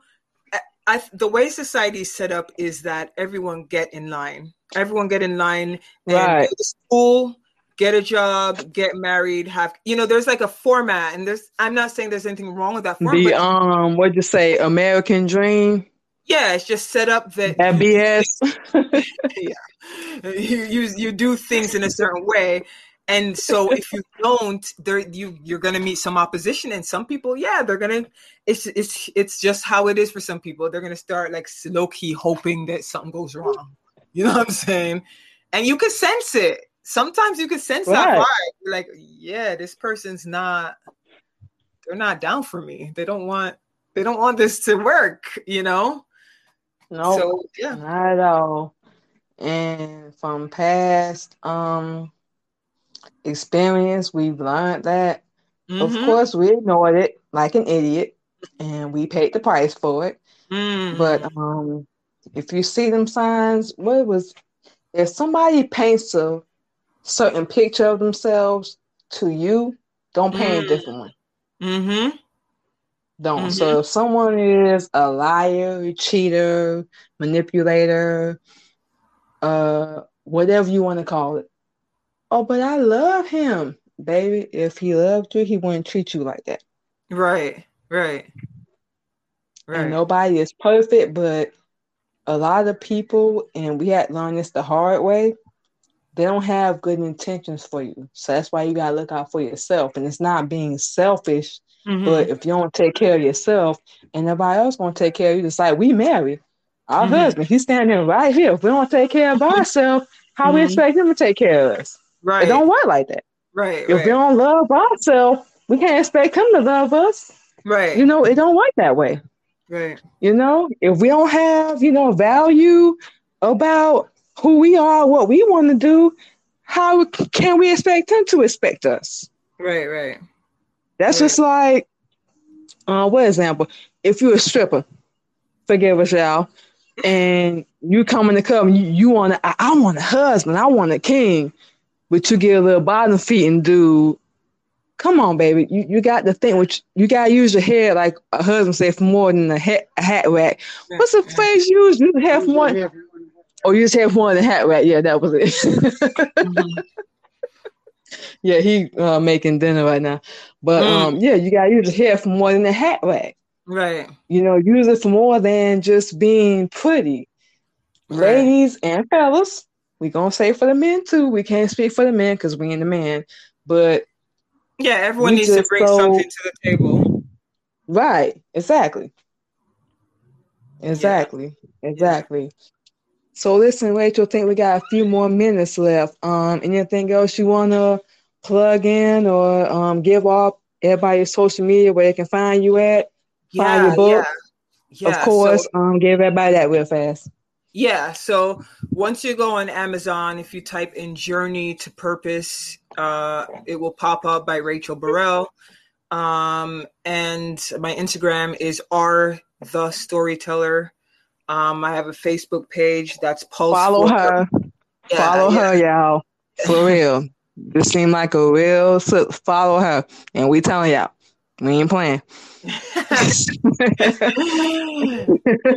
I, the way society is set up is that everyone get in line. Everyone get in line. And right. school get a job, get married, have you know, there's like a format, and there's I'm not saying there's anything wrong with that format. The um, what'd you say, American Dream? Yeah, it's just set up that that BS. yeah, you, you you do things in a certain way, and so if you don't, there you you're gonna meet some opposition, and some people, yeah, they're gonna. It's it's it's just how it is for some people. They're gonna start like low key hoping that something goes wrong. You know what I'm saying? And you can sense it sometimes you can sense right. that vibe. like, yeah, this person's not they're not down for me. They don't want they don't want this to work, you know? No, so, yeah. not at all. And from past um experience, we've learned that mm-hmm. of course we ignored it like an idiot and we paid the price for it. Mm. But um if you see them signs, what was if somebody paints a certain picture of themselves to you, don't paint mm. a different one. Mm-hmm. Don't. Mm-hmm. So if someone is a liar, cheater, manipulator, uh, whatever you want to call it. Oh, but I love him, baby. If he loved you, he wouldn't treat you like that. Right, right, right. And nobody is perfect, but a lot of people, and we had learned this the hard way. They don't have good intentions for you, so that's why you gotta look out for yourself. And it's not being selfish, mm-hmm. but if you don't take care of yourself, and nobody else gonna take care of you, just like we married our mm-hmm. husband, he's standing right here. If we don't take care of ourselves, how mm-hmm. we expect him to take care of us? Right. It don't work like that. Right. If right. we don't love ourselves, we can't expect him to love us. Right. You know, it don't work that way. Right. You know, if we don't have, you know, value about who we are, what we want to do, how can we expect them to expect us? Right, right. That's right. just like, uh, what example? If you're a stripper, forgive us, y'all, and you come in the club and you, you want to, I, I want a husband, I want a king, but you get a little bottom feet and do, come on, baby, you, you got to think, which you got to use your head like a husband said for more than a hat, a hat rack. What's the phrase used? You have one. Oh, you just have one in the hat rack. Yeah, that was it. mm-hmm. Yeah, he uh, making dinner right now. But mm. um, yeah, you gotta use your hair for more than the hat rack. Right. You know, use it for more than just being pretty. Right. Ladies and fellas, we gonna say for the men too. We can't speak for the men because we ain't the man. But yeah, everyone needs to bring so, something to the table. Right. Exactly. Exactly. Yeah. Exactly. So listen, Rachel, I think we got a few more minutes left. Um, anything else you wanna plug in or um give off everybody social media where they can find you at? yeah, your book. Yeah. yeah. Of course, so, um, give everybody that real fast. Yeah. So once you go on Amazon, if you type in Journey to Purpose, uh, it will pop up by Rachel Burrell. Um, and my Instagram is R the Storyteller. Um, I have a Facebook page that's Pulse. Follow her. Yeah, Follow yeah. her, y'all. For real. This seemed like a real so follow her. And we telling y'all, we ain't playing.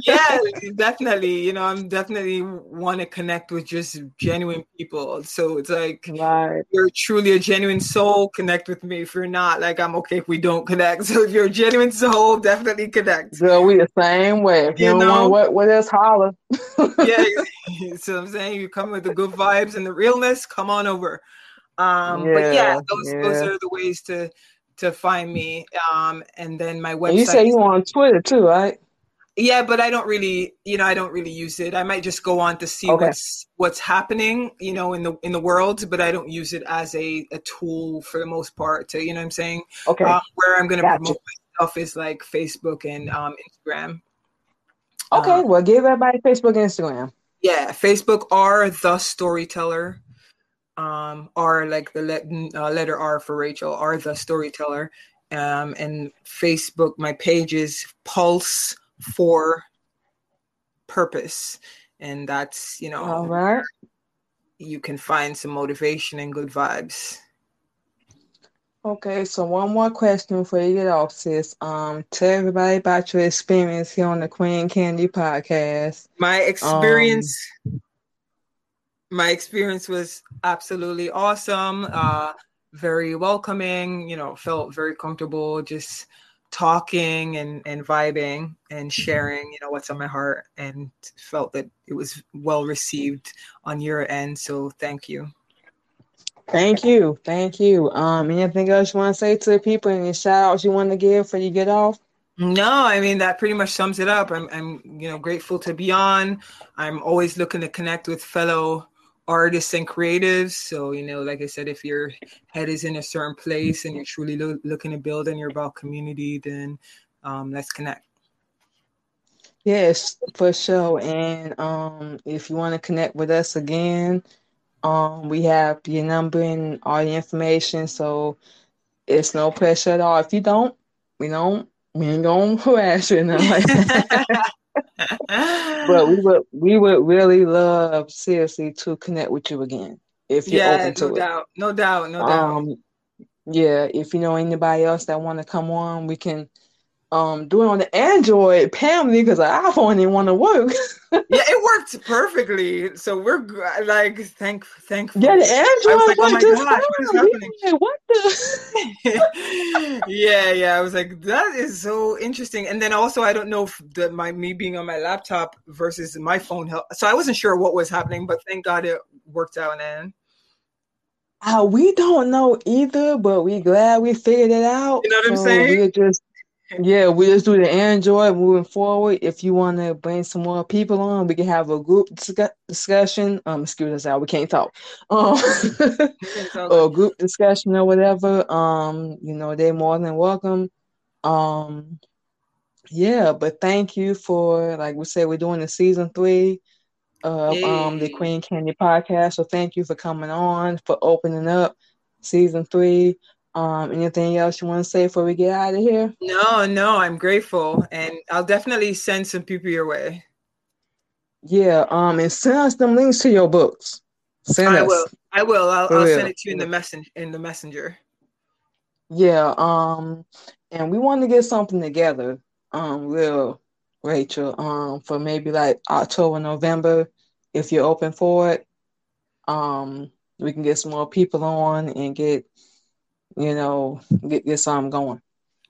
yeah, definitely. You know, I'm definitely want to connect with just genuine people. So it's like right. you're truly a genuine soul, connect with me. If you're not, like I'm okay if we don't connect. So if you're a genuine soul, definitely connect. So we the same way. If you, you know what what else holler. yeah. So I'm saying you come with the good vibes and the realness, come on over. Um, yeah, but yeah, those yeah. those are the ways to to find me. Um, and then my website. And you say you on Twitter too, right? Yeah, but I don't really, you know, I don't really use it. I might just go on to see okay. what's what's happening, you know, in the in the world, but I don't use it as a, a tool for the most part. To you know, what I'm saying, okay, um, where I'm going to promote myself is like Facebook and um, Instagram. Okay, um, well, give everybody Facebook and Instagram. Yeah, Facebook R the storyteller um, R like the le- uh, letter R for Rachel, R the storyteller. Um, and Facebook, my page is Pulse for Purpose, and that's you know, all right. You can find some motivation and good vibes. Okay, so one more question before you get off, sis. Um, tell everybody about your experience here on the Queen Candy podcast. My experience. Um, my experience was absolutely awesome. Uh, very welcoming. You know, felt very comfortable just talking and and vibing and sharing. You know what's on my heart, and felt that it was well received on your end. So thank you. Thank you, thank you. Um, anything else you want to say to the people? Any shout outs you want to give before you get off? No, I mean that pretty much sums it up. I'm, I'm, you know, grateful to be on. I'm always looking to connect with fellow artists and creatives. So, you know, like I said, if your head is in a certain place and you're truly lo- looking to build and you're about community, then um, let's connect. Yes, for sure. And um, if you want to connect with us again, um, we have your number and all the information. So it's no pressure at all. If you don't, we don't, we ain't gonna harass you like. but we would we would really love seriously to connect with you again if you're yeah, open to no it. doubt, no doubt, no doubt. Um, yeah, if you know anybody else that want to come on, we can um do it on the Android family because the iPhone didn't want to work. yeah, it worked perfectly. So we're like thank thankful. Yeah, the Android was like, oh my God, what is happening? What the yeah, yeah. I was like, that is so interesting. And then also I don't know if the my me being on my laptop versus my phone help. So I wasn't sure what was happening, but thank God it worked out and uh, we don't know either, but we glad we figured it out. You know what I'm So saying? We're just yeah, we just do the Android moving forward. If you want to bring some more people on, we can have a group discu- discussion. Um, excuse us out, we can't talk. Um, or group discussion or whatever. Um, you know, they're more than welcome. Um, yeah, but thank you for like we said, we're doing the season three of um the Queen Candy podcast. So thank you for coming on for opening up season three. Um, anything else you want to say before we get out of here? No, no, I'm grateful, and I'll definitely send some people your way. Yeah, um, and send us them links to your books. Send I us. will. I will. I'll, I'll send it to you in the messen in the messenger. Yeah, um, and we want to get something together, um, real Rachel, um, for maybe like October, November, if you're open for it. Um, we can get some more people on and get, you know, get get something going.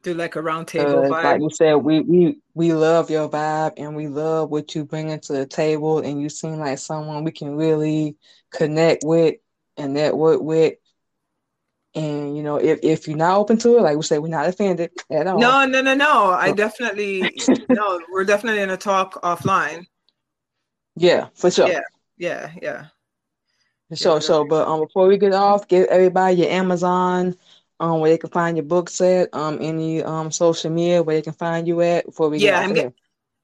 Do like a round table 'Cause like vibe. you said, we we we love your vibe and we love what you bring to the table, and you seem like someone we can really connect with and network with. And you know, if if you're not open to it, like we say, we're not offended at all. No, no, no, no. I definitely no. We're definitely gonna talk offline. Yeah, for sure. Yeah. Yeah, yeah. Sure, Yeah. sure. But um, before we get off, give everybody your Amazon, um, where they can find your books at, um, any um social media where they can find you at before we get Yeah, I'm here.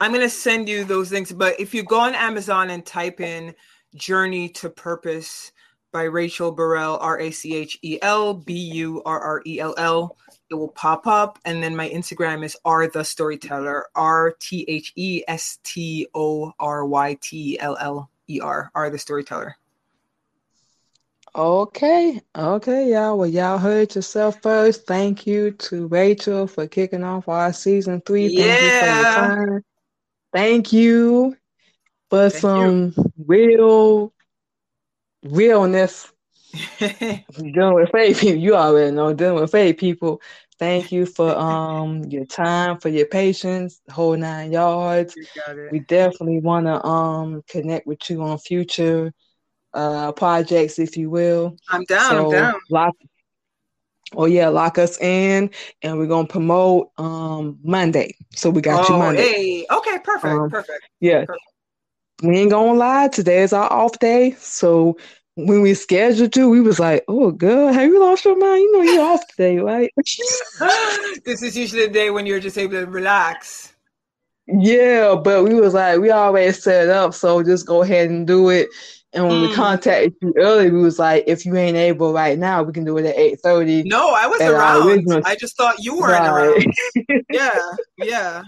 I'm gonna send you those links. But if you go on Amazon and type in "Journey to Purpose" by Rachel Burrell, R A C H E L B U R R E L L, it will pop up. And then my Instagram is R the Storyteller, R T H E S T O R Y T L L E R, R the Storyteller. Okay, okay, y'all. Well, y'all heard yourself first. Thank you to Rachel for kicking off our season three. Thank you for your Yeah. time. Thank you for Thank you. some real realness. dealing with faith people. You already know dealing with faith people. Thank you for um your time, for your patience, whole nine yards. You. We definitely want to um connect with you on future uh projects, if you will. I'm down. so I'm down. lock. Oh yeah, lock us in, and we're gonna promote um Monday. So we got you Oh, Monday. hey. Okay, perfect. Um, perfect. Yeah. Perfect. We ain't gonna lie, today is our off day. So when we scheduled you, we was like, Oh girl, have you lost your mind? You know you're off today, right? this is usually the day when you're just able to relax. Yeah, but we was like, we already set up, so just go ahead and do it. And when we Mm. contacted you early, we was like, if you ain't able right now, we can do it at eight thirty. No, I was around. I just thought you weren't Right. around. Yeah, yeah.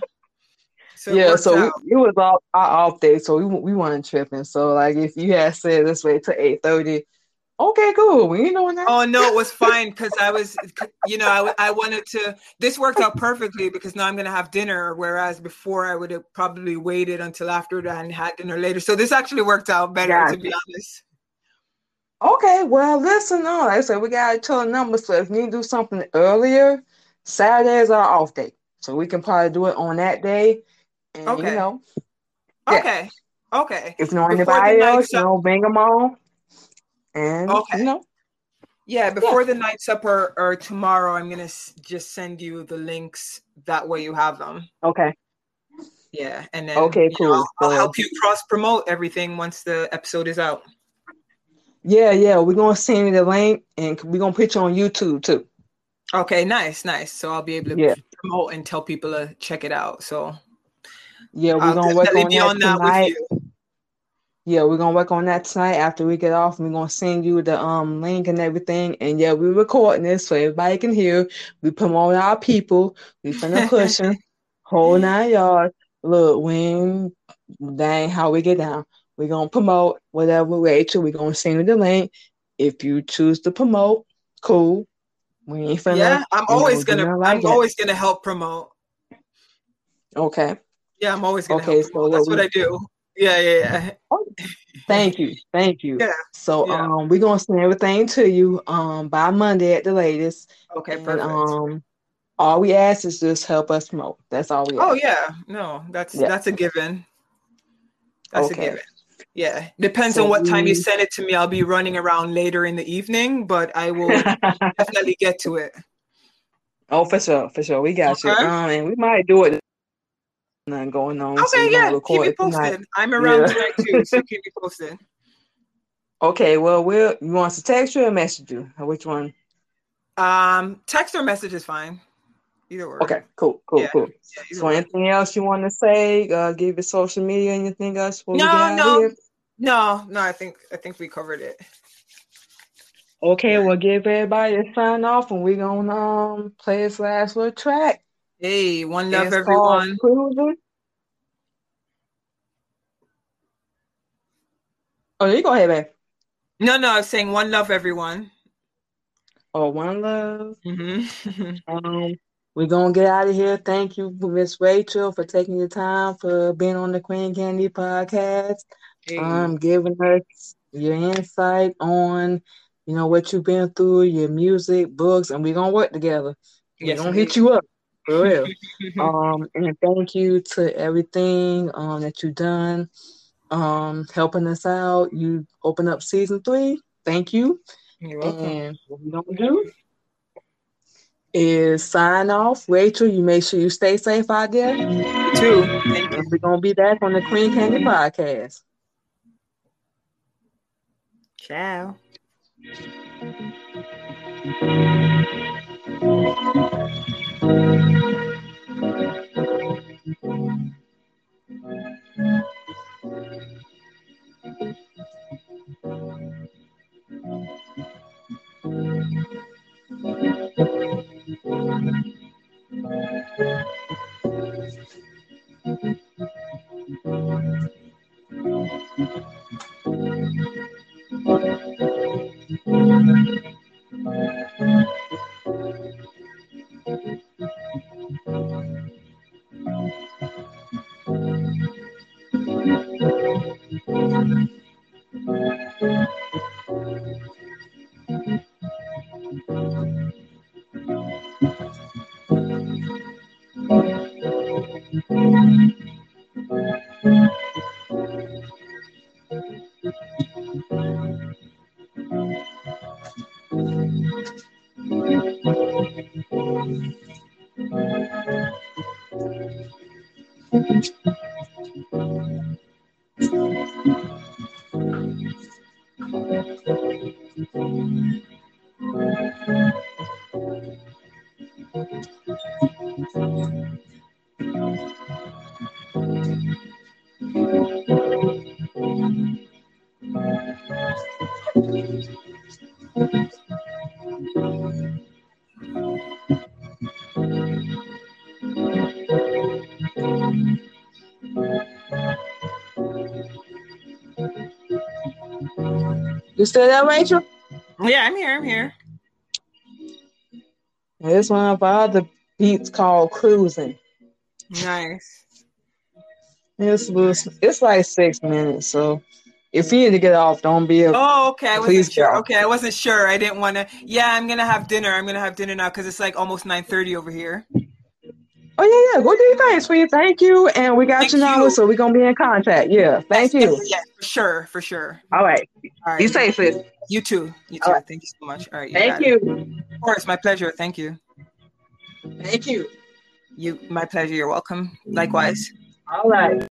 So Yeah, so we, it was all our off day, so we we weren't tripping. So like, if you had said this way to eight thirty, okay, cool. We ain't doing that. Oh no, it was fine because I was, you know, I, I wanted to. This worked out perfectly because now I'm gonna have dinner, whereas before I would have probably waited until after that and had dinner later. So this actually worked out better, to be honest. Okay, well, listen, no, like I said, we got to tell the numbers. So if you need to do something earlier, Saturday is our off day, so we can probably do it on that day. And you Okay. know, Yeah. Okay, okay. if you the anybody else, you know, bring them on. And Okay. you know, Yeah, before the night supper or tomorrow, I'm gonna s- just send you the links. That way, you have them. okay, Yeah, and then Okay, you know, cool. I'll, I'll So- help you cross promote everything once the episode is out. Yeah, yeah. We're gonna send you the link and we're gonna put you on YouTube too. Okay, nice, nice. So I'll be able to Yeah. promote and tell people to check it out. So Yeah, we're I'll gonna work on be that on that with tonight. Yeah, we're gonna work on that tonight after we get off. We're gonna send you the um link and everything. And yeah, we're recording this so everybody can hear. We promote our people. We finna push 'em. whole nine yards. Look, when dang how we get down. We're gonna promote whatever Rachel. We're gonna send you the link. If you choose to promote, cool. We ain't finna. Yeah, I'm always gonna like I'm that. always gonna help promote. Okay. Yeah, I'm always gonna Okay, help so promote. That's what what I do. Yeah, yeah, yeah. Thank you. Thank you. Yeah, So yeah. um we're gonna send everything to you um by Monday at the latest. Okay, And perfect. um all we ask is just help us promote. That's all we ask. Oh yeah, no, that's Yeah. that's a given. That's Okay. a given. Yeah, depends So on what time you send it to me. I'll be running around later in the evening, but I will definitely get to it. oh, for sure, for sure. We got you. Um and we might do it. Nothing going on. Okay, yeah, keep me it posted. I'm around Yeah. tonight too, so keep me posted. Okay, well we'll you want to text you or message you? Which one? Um, text or message is fine. Either or. Okay, cool, cool, Yeah, cool. Yeah, So or. anything else you want to say? Uh give your social media anything else we No, no, no, no. I think I think we covered it. Okay, Yeah. we'll give everybody a sign off and we're gonna um play this last little track. Hey, one love, It's everyone. Cruising. Oh, you go ahead, babe. No, no, I was saying one love, everyone. Oh, one love. hmm Um, we're gonna get out of here. Thank you, Miss Rachel, for taking your time for being on the Queen Candy podcast. hey. Um, giving us your insight on, you know, what you've been through, your music, books, and we're gonna work together. We're Yes, gonna hit you up for real. Um, and thank you to everything um that you've done, um, helping us out. You open up season three. Thank you. You're welcome. And what we're gonna do is sign off. Rachel, you make sure you stay safe out there. You too. And we're gonna be back on the Queen Candy podcast. Ciao. You still there, Rachel? Yeah, I'm here. I'm here. This one of our other beats called Cruising. Nice. It's it's like six minutes, so if you need to get off, don't be a Oh, okay. I wasn't sure. Okay, I wasn't sure. I didn't want to. Yeah, I'm gonna have dinner. I'm gonna have dinner now because it's like almost 9:30 over here. Oh yeah, yeah. Go do your thing, sweetie. Thank you. And we got Thank your number, you. so we're gonna be in contact. Yeah. Thank Yes, you. yes, for sure, for sure. All right. All right. Be safe, sis. You too. You too. right. Thank you so much. All right. Thank got it. you. Of course, my pleasure. Thank you. Thank you. You, my pleasure. You're welcome. Likewise. All right.